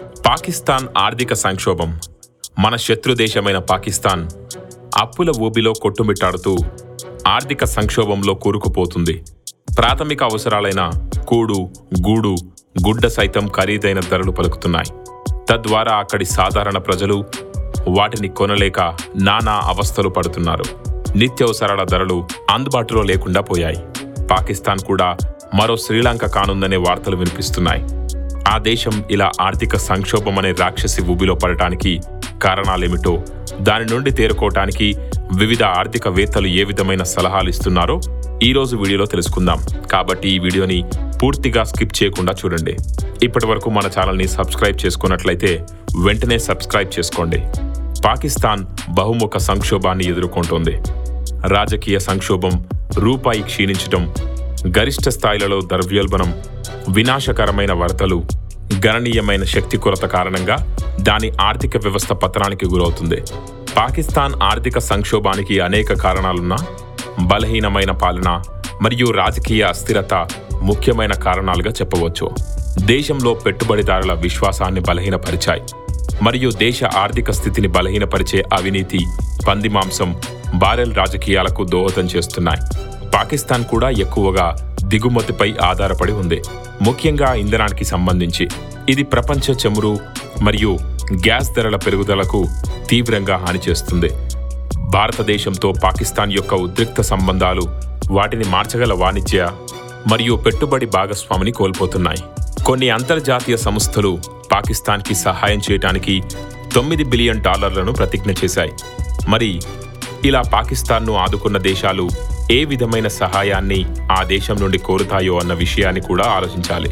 పాకిస్తాన్ ఆర్థిక సంక్షోభం. మన శత్రు దేశమైన పాకిస్తాన్ అప్పుల ఊబిలో కొట్టుమిట్టాడుతూ ఆర్థిక సంక్షోభంలో కూరుకుపోతుంది. ప్రాథమిక అవసరాలైన కూడు గూడు గుడ్డ సైతం ఖరీదైన ధరలు పలుకుతున్నాయి. తద్వారా అక్కడి సాధారణ ప్రజలు వాటిని కొనలేక నానా అవస్థలు పడుతున్నారు. నిత్యవసరాల ధరలు అందుబాటులో లేకుండా పోయాయి. పాకిస్తాన్ కూడా మరో శ్రీలంక కానుందనే వార్తలు వినిపిస్తున్నాయి. ఆ దేశం ఇలా ఆర్థిక సంక్షోభం అనే రాక్షసి ఊబిలో పడటానికి కారణాలేమిటో దాని నుండి తేరుకోవటానికి వివిధ ఆర్థికవేత్తలు ఏ విధమైన సలహాలు ఇస్తున్నారో ఈరోజు వీడియోలో తెలుసుకుందాం. కాబట్టి ఈ వీడియోని పూర్తిగా స్కిప్ చేయకుండా చూడండి. ఇప్పటి వరకు మన ఛానల్ని సబ్స్క్రైబ్ చేసుకున్నట్లయితే వెంటనే సబ్స్క్రైబ్ చేసుకోండి. పాకిస్తాన్ బహుముఖ సంక్షోభాన్ని ఎదుర్కొంటోంది. రాజకీయ సంక్షోభం రూపాయి క్షీణించటం గరిష్ట స్థాయిలలో ద్రవ్యోల్బణం వినాశకరమైన వరదలు గణనీయమైన శక్తి కొరత కారణంగా దాని ఆర్థిక వ్యవస్థ పతనానికి గురవుతుంది. పాకిస్తాన్ ఆర్థిక సంక్షోభానికి అనేక కారణాలున్నా బలహీనమైన పాలన మరియు రాజకీయ అస్థిరత ముఖ్యమైన కారణాలుగా చెప్పవచ్చు. దేశంలో పెట్టుబడిదారుల విశ్వాసాన్ని బలహీనపరిచాయి మరియు దేశ ఆర్థిక స్థితిని బలహీనపరిచే అవినీతి పందిమాంసం బారెల్ రాజకీయాలకు దోహదం చేస్తున్నాయి. పాకిస్తాన్ కూడా ఎక్కువగా దిగుమతిపై ఆధారపడి ఉంది. ముఖ్యంగా ఇంధనానికి సంబంధించి. ఇది ప్రపంచ చమురు మరియు గ్యాస్ ధరల పెరుగుదలకు తీవ్రంగా హాని చేస్తుంది. భారతదేశంతో పాకిస్తాన్ యొక్క ఉద్రిక్త సంబంధాలు వాటిని మార్చగల వాణిజ్య మరియు పెట్టుబడి భాగస్వామిని కోల్పోతున్నాయి. కొన్ని అంతర్జాతీయ సంస్థలు పాకిస్తాన్కి సహాయం చేయడానికి తొమ్మిది బిలియన్ డాలర్లను ప్రతిజ్ఞ చేశాయి. మరి ఇలా పాకిస్తాన్ను ఆదుకున్న దేశాలు ఏ విధమైన సహాయాన్ని ఆ దేశం నుండి కోరుతాయో అన్న విషయాన్ని కూడా ఆలోచించాలి.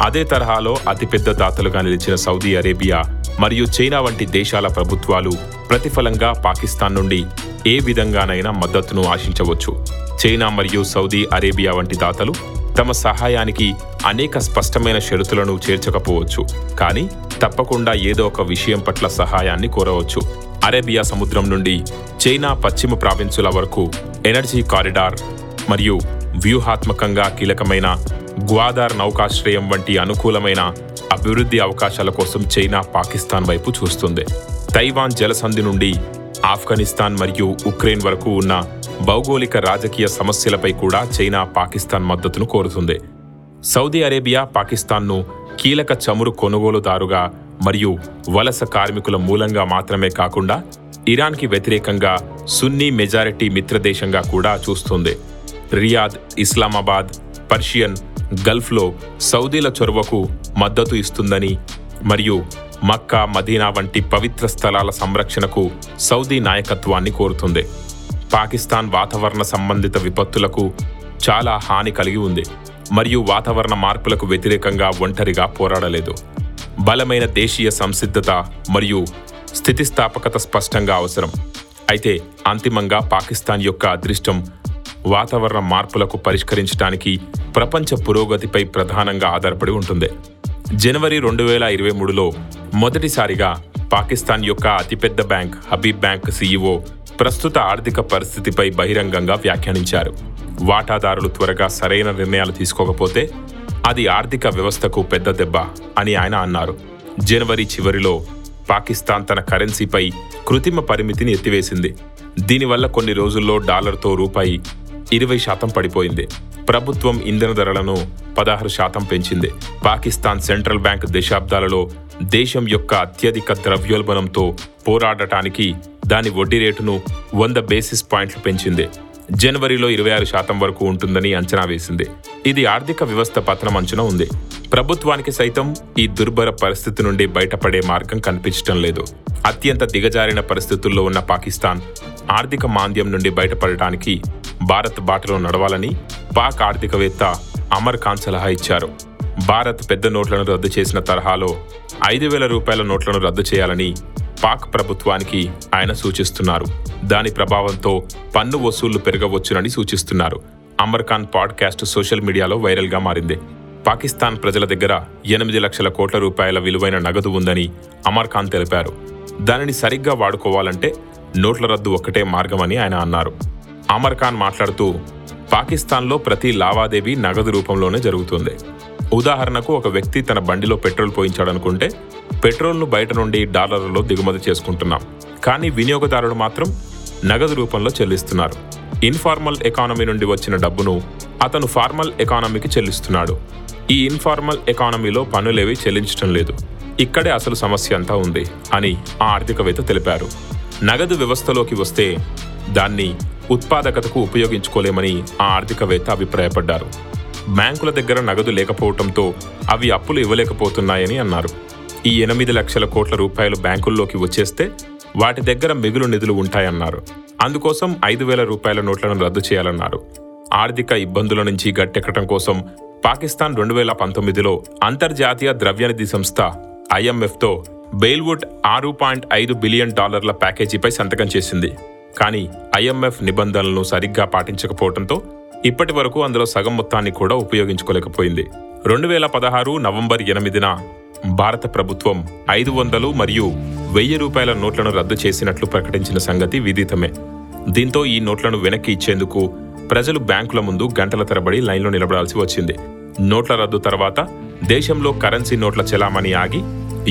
అదే తరహాలో అతిపెద్ద దాతలుగా నిలిచిన సౌదీ అరేబియా మరియు చైనా వంటి దేశాల ప్రభుత్వాలు ప్రతిఫలంగా పాకిస్తాన్ నుండి ఏ విధంగానైనా మద్దతును ఆశించవచ్చు. చైనా మరియు సౌదీ అరేబియా వంటి దాతలు తమ సహాయానికి అనేక స్పష్టమైన షరతులను చేర్చకపోవచ్చు. కానీ తప్పకుండా ఏదో ఒక విషయం పట్ల సహాయాన్ని కోరవచ్చు. అరేబియా సముద్రం నుండి చైనా పశ్చిమ ప్రావిన్సుల వరకు ఎనర్జీ కారిడార్ మరియు వ్యూహాత్మకంగా కీలకమైన గ్వాదార్ నౌకాశ్రయం వంటి అనుకూలమైన అభివృద్ధి అవకాశాల కోసం చైనా పాకిస్తాన్ వైపు చూస్తుంది. తైవాన్ జలసంధి నుండి ఆఫ్ఘనిస్తాన్ మరియు ఉక్రెయిన్ వరకు ఉన్న భౌగోళిక రాజకీయ సమస్యలపై కూడా చైనా పాకిస్తాన్ మద్దతును కోరుతుంది. సౌదీ అరేబియా పాకిస్తాన్ను కీలక చమురు కొనుగోలుదారుగా మరియు వలస కార్మికుల మూలంగా మాత్రమే కాకుండా ఇరాన్కి వ్యతిరేకంగా సున్నీ మెజారిటీ మిత్రదేశంగా కూడా చూస్తుంది. రియాద్ ఇస్లామాబాద్ పర్షియన్ గల్ఫ్లో సౌదీల చొరవకు మద్దతు ఇస్తుందని మరియు మక్కా మదీనా వంటి పవిత్ర స్థలాల సంరక్షణకు సౌదీ నాయకత్వాన్ని కోరుతుంది. పాకిస్తాన్ వాతావరణ సంబంధిత విపత్తులకు చాలా హాని కలిగి ఉంది. మరియు వాతావరణ మార్పులకు వ్యతిరేకంగా ఒంటరిగా పోరాడలేదు. బలమైన దేశీయ సంసిద్ధత మరియు స్థితిస్థాపకత స్పష్టంగా అవసరం. అయితే అంతిమంగా పాకిస్తాన్ యొక్క అదృష్టం వాతావరణ మార్పులకు పరిష్కరించడానికి ప్రపంచ పురోగతిపై ప్రధానంగా ఆధారపడి ఉంటుంది. జనవరి రెండు వేల ఇరవై మూడులో మొదటిసారిగా పాకిస్తాన్ యొక్క అతిపెద్ద బ్యాంక్ హబీబ్ బ్యాంక్ సీఈఓ ప్రస్తుత ఆర్థిక పరిస్థితిపై బహిరంగంగా వ్యాఖ్యానించారు. వాటాదారులు త్వరగా సరైన నిర్ణయాలు తీసుకోకపోతే అది ఆర్థిక వ్యవస్థకు పెద్ద దెబ్బ అని ఆయన అన్నారు. జనవరి చివరిలో పాకిస్తాన్ తన కరెన్సీపై కృత్రిమ పరిమితిని ఎత్తివేసింది. దీనివల్ల కొన్ని రోజుల్లో డాలర్తో రూపాయి ఇరవై శాతం పడిపోయింది. ప్రభుత్వం ఇంధన ధరలను పదహారు శాతం పెంచింది. పాకిస్తాన్ సెంట్రల్ బ్యాంక్ దశాబ్దాలలో దేశం యొక్క అత్యధిక ద్రవ్యోల్బణంతో పోరాడటానికి దాని వడ్డీ రేటును వంద బేసిస్ పాయింట్లు పెంచింది. జనవరిలో ఇరవై ఆరు శాతం వరకు ఉంటుందని అంచనా వేసింది. ఇది ఆర్థిక వ్యవస్థ పతనం అంచున ఉంది. ప్రభుత్వానికి సైతం ఈ దుర్భర పరిస్థితి నుండి బయటపడే మార్గం కనిపించడం లేదు. అత్యంత దిగజారిన పరిస్థితుల్లో ఉన్న పాకిస్తాన్ ఆర్థిక మాంద్యం నుండి బయటపడటానికి భారత్ బాటలో నడవాలని పాక్ ఆర్థికవేత్త అమర్ ఖాన్ సలహా ఇచ్చారు. భారత్ పెద్ద నోట్లను రద్దు చేసిన తరహాలో ఐదు వేల రూపాయల నోట్లను రద్దు చేయాలని పాక్ ప్రభుత్వానికి ఆయన సూచిస్తున్నారు. దాని ప్రభావంతో పన్ను వసూళ్ళు పెరగవచ్చునని సూచిస్తున్నారు. అమర్ ఖాన్ పాడ్కాస్ట్ సోషల్ మీడియాలో వైరల్గా మారింది. పాకిస్తాన్ ప్రజల దగ్గర ఎనిమిది లక్షల కోట్ల రూపాయల విలువైన నగదు ఉందని అమర్ ఖాన్ తెలిపారు. దానిని సరిగ్గా వాడుకోవాలంటే నోట్ల రద్దు ఒక్కటే మార్గమని ఆయన అన్నారు. అమర్ ఖాన్ మాట్లాడుతూ పాకిస్తాన్లో ప్రతి లావాదేవీ నగదు రూపంలోనే జరుగుతుంది. ఉదాహరణకు ఒక వ్యక్తి తన బండిలో పెట్రోల్ పోయించాడనుకుంటే పెట్రోల్ను బయట నుండి డాలర్లలో దిగుమతి చేసుకుంటున్నాం. కానీ వినియోగదారులు మాత్రం నగదు రూపంలో చెల్లిస్తున్నారు. ఇన్ఫార్మల్ ఎకానమీ నుండి వచ్చిన డబ్బును అతను ఫార్మల్ ఎకానమీకి చెల్లిస్తున్నాడు. ఈ ఇన్ఫార్మల్ ఎకానమీలో పన్నులేవి చెల్లించడం లేదు. ఇక్కడే అసలు సమస్య అంతా ఉంది అని ఆ ఆర్థికవేత్త తెలిపారు. నగదు వ్యవస్థలోకి వస్తే దాన్ని ఉత్పాదకతకు ఉపయోగించుకోలేమని ఆ ఆర్థికవేత్త అభిప్రాయపడ్డారు. బ్యాంకుల దగ్గర నగదు లేకపోవడంతో అవి అప్పులు ఇవ్వలేకపోతున్నాయని అన్నారు. ఈ ఎనిమిది లక్షల కోట్ల రూపాయలు బ్యాంకుల్లోకి వచ్చేస్తే వాటి దగ్గర మిగులు నిధులు ఉంటాయన్నారు. అందుకోసం ఐదు వేల రూపాయల నోట్లను రద్దు చేయాలన్నారు. ఆర్థిక ఇబ్బందుల నుంచి గట్టెక్కడం కోసం పాకిస్తాన్ రెండు వేల పంతొమ్మిదిలో అంతర్జాతీయ ద్రవ్యనిధి సంస్థ ఐఎంఎఫ్తో బెయిల్వుడ్ ఆరు పాయింట్ ఐదు బిలియన్ డాలర్ల ప్యాకేజీపై సంతకం చేసింది. కానీ ఐఎంఎఫ్ నిబంధనలను సరిగ్గా పాటించకపోవడంతో ఇప్పటి వరకు అందులో సగం మొత్తాన్ని కూడా ఉపయోగించుకోలేకపోయింది. రెండు వేల పదహారు నవంబర్ ఎనిమిదిన భారత ప్రభుత్వం ఐదు వందలు మరియు వెయ్యి రూపాయల నోట్లను రద్దు చేసినట్లు ప్రకటించిన సంగతి విదితమే. దీంతో ఈ నోట్లను వెనక్కి ఇచ్చేందుకు ప్రజలు బ్యాంకుల ముందు గంటల తరబడి లైన్లో నిలబడాల్సి వచ్చింది. నోట్ల రద్దు తర్వాత దేశంలో కరెన్సీ నోట్ల చెలామణి ఆగి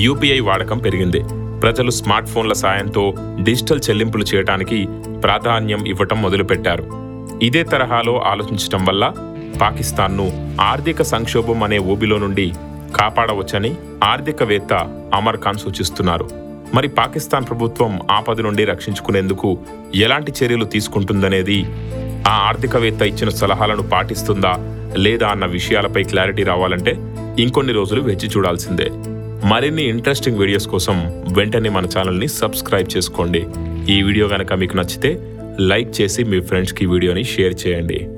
యూపీఐ వాడకం పెరిగింది. ప్రజలు స్మార్ట్ ఫోన్ల సాయంతో డిజిటల్ చెల్లింపులు చేయడానికి ప్రాధాన్యం ఇవ్వటం మొదలుపెట్టారు. ఇదే తరహాలో ఆలోచించటం వల్ల పాకిస్తాన్ను ఆర్థిక సంక్షోభం అనే ఊబిలో నుండి కాపాడవచ్చని ఆర్థికవేత్త అమర్ ఖాన్ సూచిస్తున్నారు. మరి పాకిస్తాన్ ప్రభుత్వం ఆపద నుండి రక్షించుకునేందుకు ఎలాంటి చర్యలు తీసుకుంటుందనేది ఆ ఆర్థికవేత్త ఇచ్చిన సలహాలను పాటిస్తుందా లేదా అన్న విషయాలపై క్లారిటీ రావాలంటే ఇంకొన్ని రోజులు వేచి చూడాల్సిందే. మరిన్ని ఇంట్రెస్టింగ్ వీడియోస్ కోసం వెంటనే మన ఛానల్ని సబ్స్క్రైబ్ చేసుకోండి. ఈ వీడియో కనుక మీకు నచ్చితే లైక్ చేసి మీ ఫ్రెండ్స్కి వీడియోని షేర్ చేయండి.